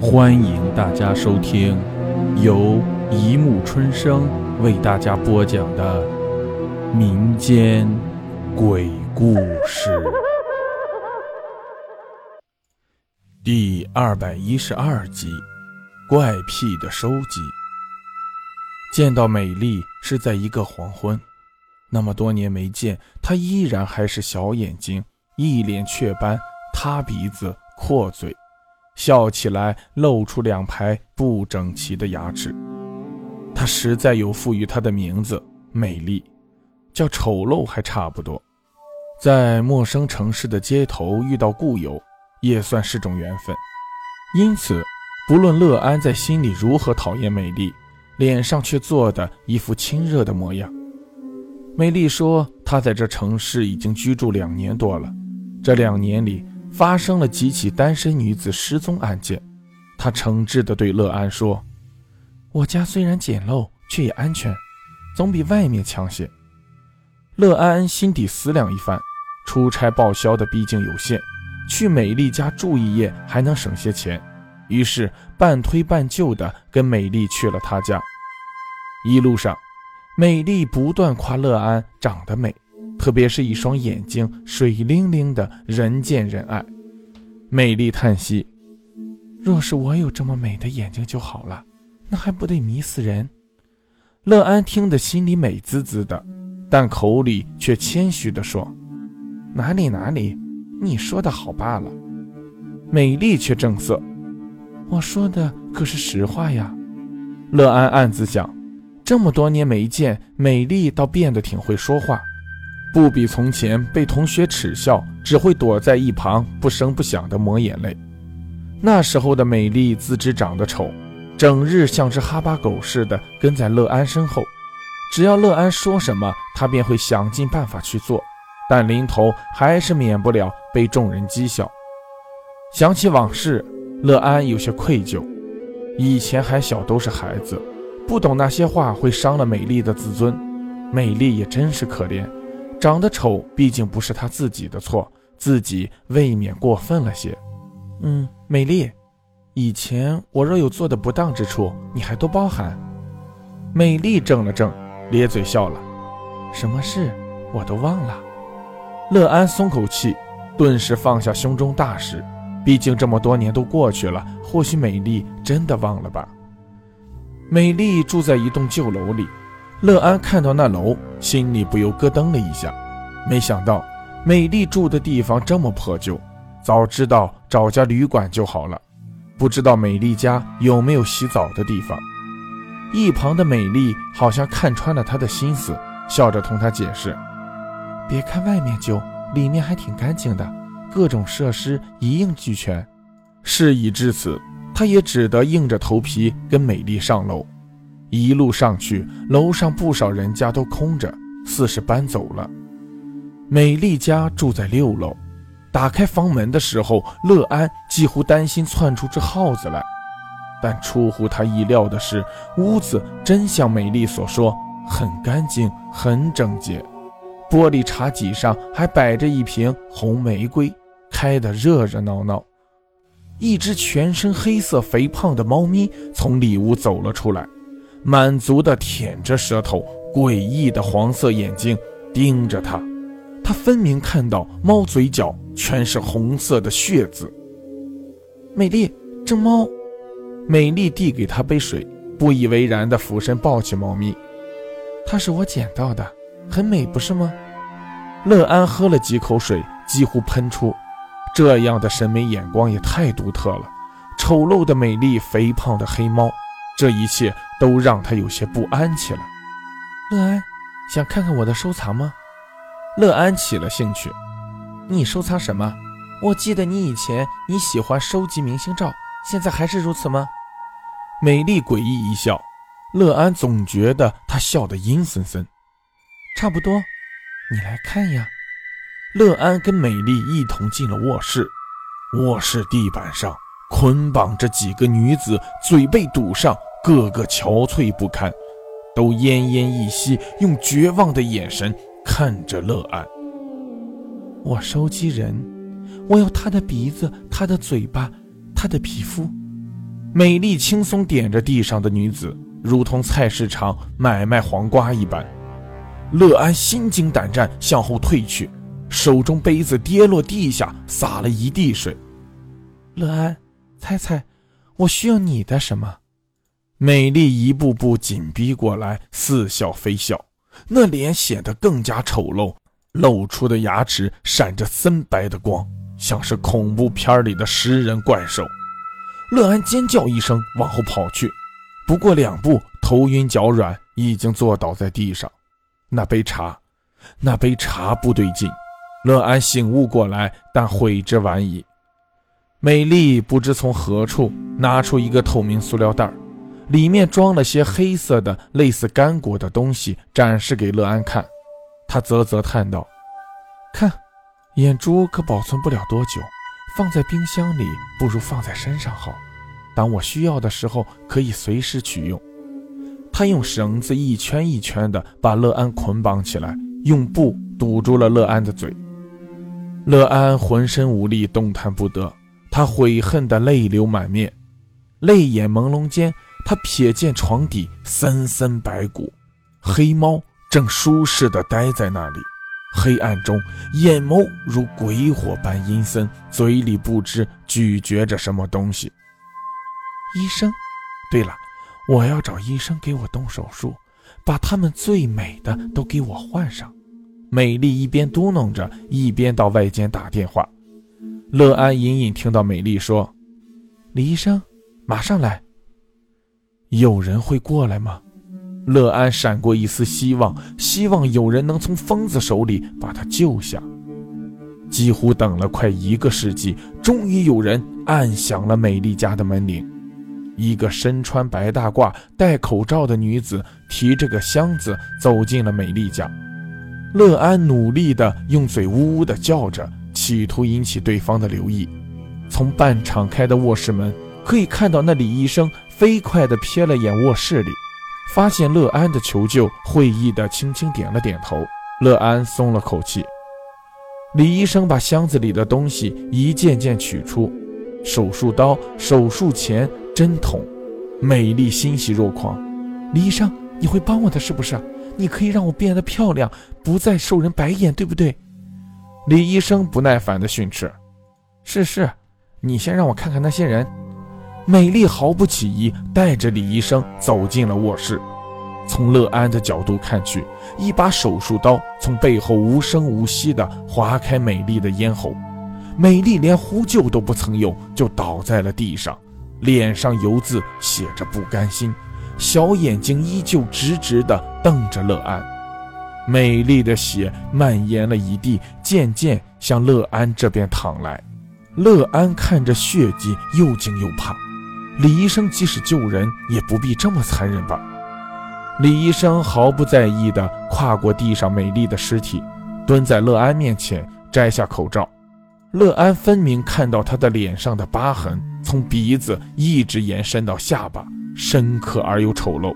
欢迎大家收听由一木春生为大家播讲的民间鬼故事第二百一十二集《怪癖的收集》。见到美丽是在一个黄昏，那么多年没见，她依然还是小眼睛，一脸雀斑，塌鼻子，阔嘴。笑起来露出两排不整齐的牙齿，他实在有赋予她的名字美丽，叫丑陋还差不多。在陌生城市的街头遇到故友，也算是种缘分。因此，不论乐安在心里如何讨厌美丽，脸上却做的一副亲热的模样。美丽说，她在这城市已经居住两年多了，这两年里。发生了几起单身女子失踪案件，他诚挚地对乐安说：“我家虽然简陋，却也安全，总比外面强些。”乐安心底思量一番，出差报销的毕竟有限，去美丽家住一夜还能省些钱，于是半推半就地跟美丽去了她家。一路上，美丽不断夸乐安长得美。特别是一双眼睛水灵灵的，人见人爱。美丽叹息：“若是我有这么美的眼睛就好了，那还不得迷死人？”乐安听得心里美滋滋的，但口里却谦虚地说：“哪里哪里，你说的好罢了。”美丽却正色：“我说的可是实话呀。”乐安暗自想：这么多年没见，美丽倒变得挺会说话。不比从前被同学耻笑，只会躲在一旁不声不响地抹眼泪。那时候的美丽自知长得丑，整日像只哈巴狗似的跟在乐安身后，只要乐安说什么，她便会想尽办法去做，但临头还是免不了被众人讥笑。想起往事，乐安有些愧疚。以前还小，都是孩子，不懂那些话会伤了美丽的自尊。美丽也真是可怜。长得丑，毕竟不是他自己的错，自己未免过分了些。嗯，美丽，以前我若有做的不当之处，你还多包涵。美丽怔了怔，咧嘴笑了。什么事？我都忘了。乐安松口气，顿时放下胸中大事。毕竟这么多年都过去了，或许美丽真的忘了吧。美丽住在一栋旧楼里。乐安看到那楼，心里不由咯噔了一下。没想到美丽住的地方这么破旧，早知道找家旅馆就好了。不知道美丽家有没有洗澡的地方？一旁的美丽好像看穿了他的心思，笑着同他解释：“别看外面旧，里面还挺干净的，各种设施一应俱全。”事已至此，他也只得硬着头皮跟美丽上楼。一路上去，楼上不少人家都空着，似是搬走了。美丽家住在六楼，打开房门的时候，乐安几乎担心窜出只耗子来。但出乎他意料的是，屋子真像美丽所说，很干净，很整洁。玻璃茶几上还摆着一瓶红玫瑰，开得热热闹闹。一只全身黑色、肥胖的猫咪从里屋走了出来。满足地舔着舌头，诡异的黄色眼睛盯着他。他分明看到猫嘴角全是红色的血渍。美丽，这猫……美丽递给他杯水，不以为然地俯身抱起猫咪。它是我捡到的，很美，不是吗？乐安喝了几口水，几乎喷出。这样的审美眼光也太独特了。丑陋的美丽，肥胖的黑猫。这一切都让他有些不安起来。乐安，想看看我的收藏吗？乐安起了兴趣。你收藏什么？我记得你以前你喜欢收集明星照，现在还是如此吗？美丽诡异一笑。乐安总觉得她笑得阴森森。差不多，你来看呀。乐安跟美丽一同进了卧室。卧室地板上捆绑着几个女子，嘴被堵上。个个憔悴不堪，都奄奄一息，用绝望的眼神看着乐安。我收集人，我要他的鼻子，他的嘴巴，他的皮肤。美丽轻松点着地上的女子，如同菜市场买卖黄瓜一般。乐安心惊胆战，向后退去，手中杯子跌落地下，洒了一地水。乐安，猜猜，我需要你的什么？美丽一步步紧逼过来，似笑非笑，那脸显得更加丑陋，露出的牙齿闪着森白的光，像是恐怖片里的食人怪兽。乐安尖叫一声，往后跑去，不过两步，头晕脚软，已经坐倒在地上。那杯茶，那杯茶不对劲。乐安醒悟过来，但悔之晚矣。美丽不知从何处拿出一个透明塑料袋，里面装了些黑色的、类似干果的东西，展示给乐安看。他啧啧叹道：“看，眼珠可保存不了多久。”放在冰箱里不如放在身上好，当我需要的时候可以随时取用。他用绳子一圈一圈地把乐安捆绑起来，用布堵住了乐安的嘴。乐安浑身无力，动弹不得，他悔恨的泪流满面。泪眼朦胧间，他瞥见床底森森白骨，黑猫正舒适地待在那里。黑暗中，眼眸如鬼火般阴森，嘴里不知咀嚼着什么东西。医生，对了，我要找医生给我动手术，把他们最美的都给我换上。美丽一边嘟囔着，一边到外间打电话。乐安隐隐听到美丽说：“李医生，马上来。”有人会过来吗？乐安闪过一丝希望，希望有人能从疯子手里把他救下。几乎等了快一个世纪，终于有人按响了美丽家的门铃。一个身穿白大褂、戴口罩的女子提着个箱子走进了美丽家。乐安努力地用嘴呜呜地叫着，企图引起对方的留意。从半敞开的卧室门可以看到，那李医生飞快地瞥了眼卧室里。发现乐安的求救，会意的轻轻点了点头。乐安松了口气。李医生把箱子里的东西一件件取出：手术刀、手术钳、针筒。美丽欣喜若狂。李医生，你会帮我的，是不是？你可以让我变得漂亮，不再受人白眼，对不对？李医生不耐烦地训斥：“是是，你先让我看看那些人。”美丽毫不起疑，带着李医生走进了卧室。从乐安的角度看去，一把手术刀从背后无声无息地划开美丽的咽喉。美丽连呼救都不曾有，就倒在了地上，脸上油渍写着不甘心，小眼睛依旧直直地瞪着乐安。美丽的血蔓延了一地，渐渐向乐安这边淌来。乐安看着血迹，又惊又怕。李医生即使救人，也不必这么残忍吧？李医生毫不在意地跨过地上美丽的尸体，蹲在乐安面前，摘下口罩。乐安分明看到他的脸上的疤痕，从鼻子一直延伸到下巴，深刻而又丑陋。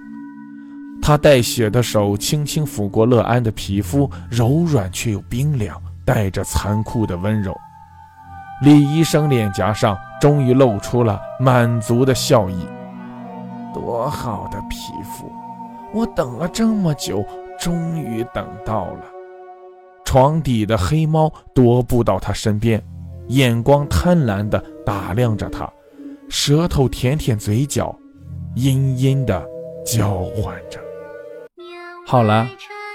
他带血的手轻轻抚过乐安的皮肤，柔软却又冰凉，带着残酷的温柔。李医生脸颊上终于露出了满足的笑意。多好的皮肤！我等了这么久，终于等到了。床底的黑猫踱步到他身边，眼光贪婪地打量着他，舌头舔舔嘴角，阴阴地叫唤着。好了，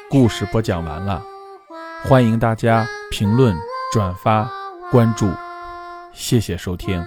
故事播讲完了，欢迎大家评论、转发、关注。谢谢收听。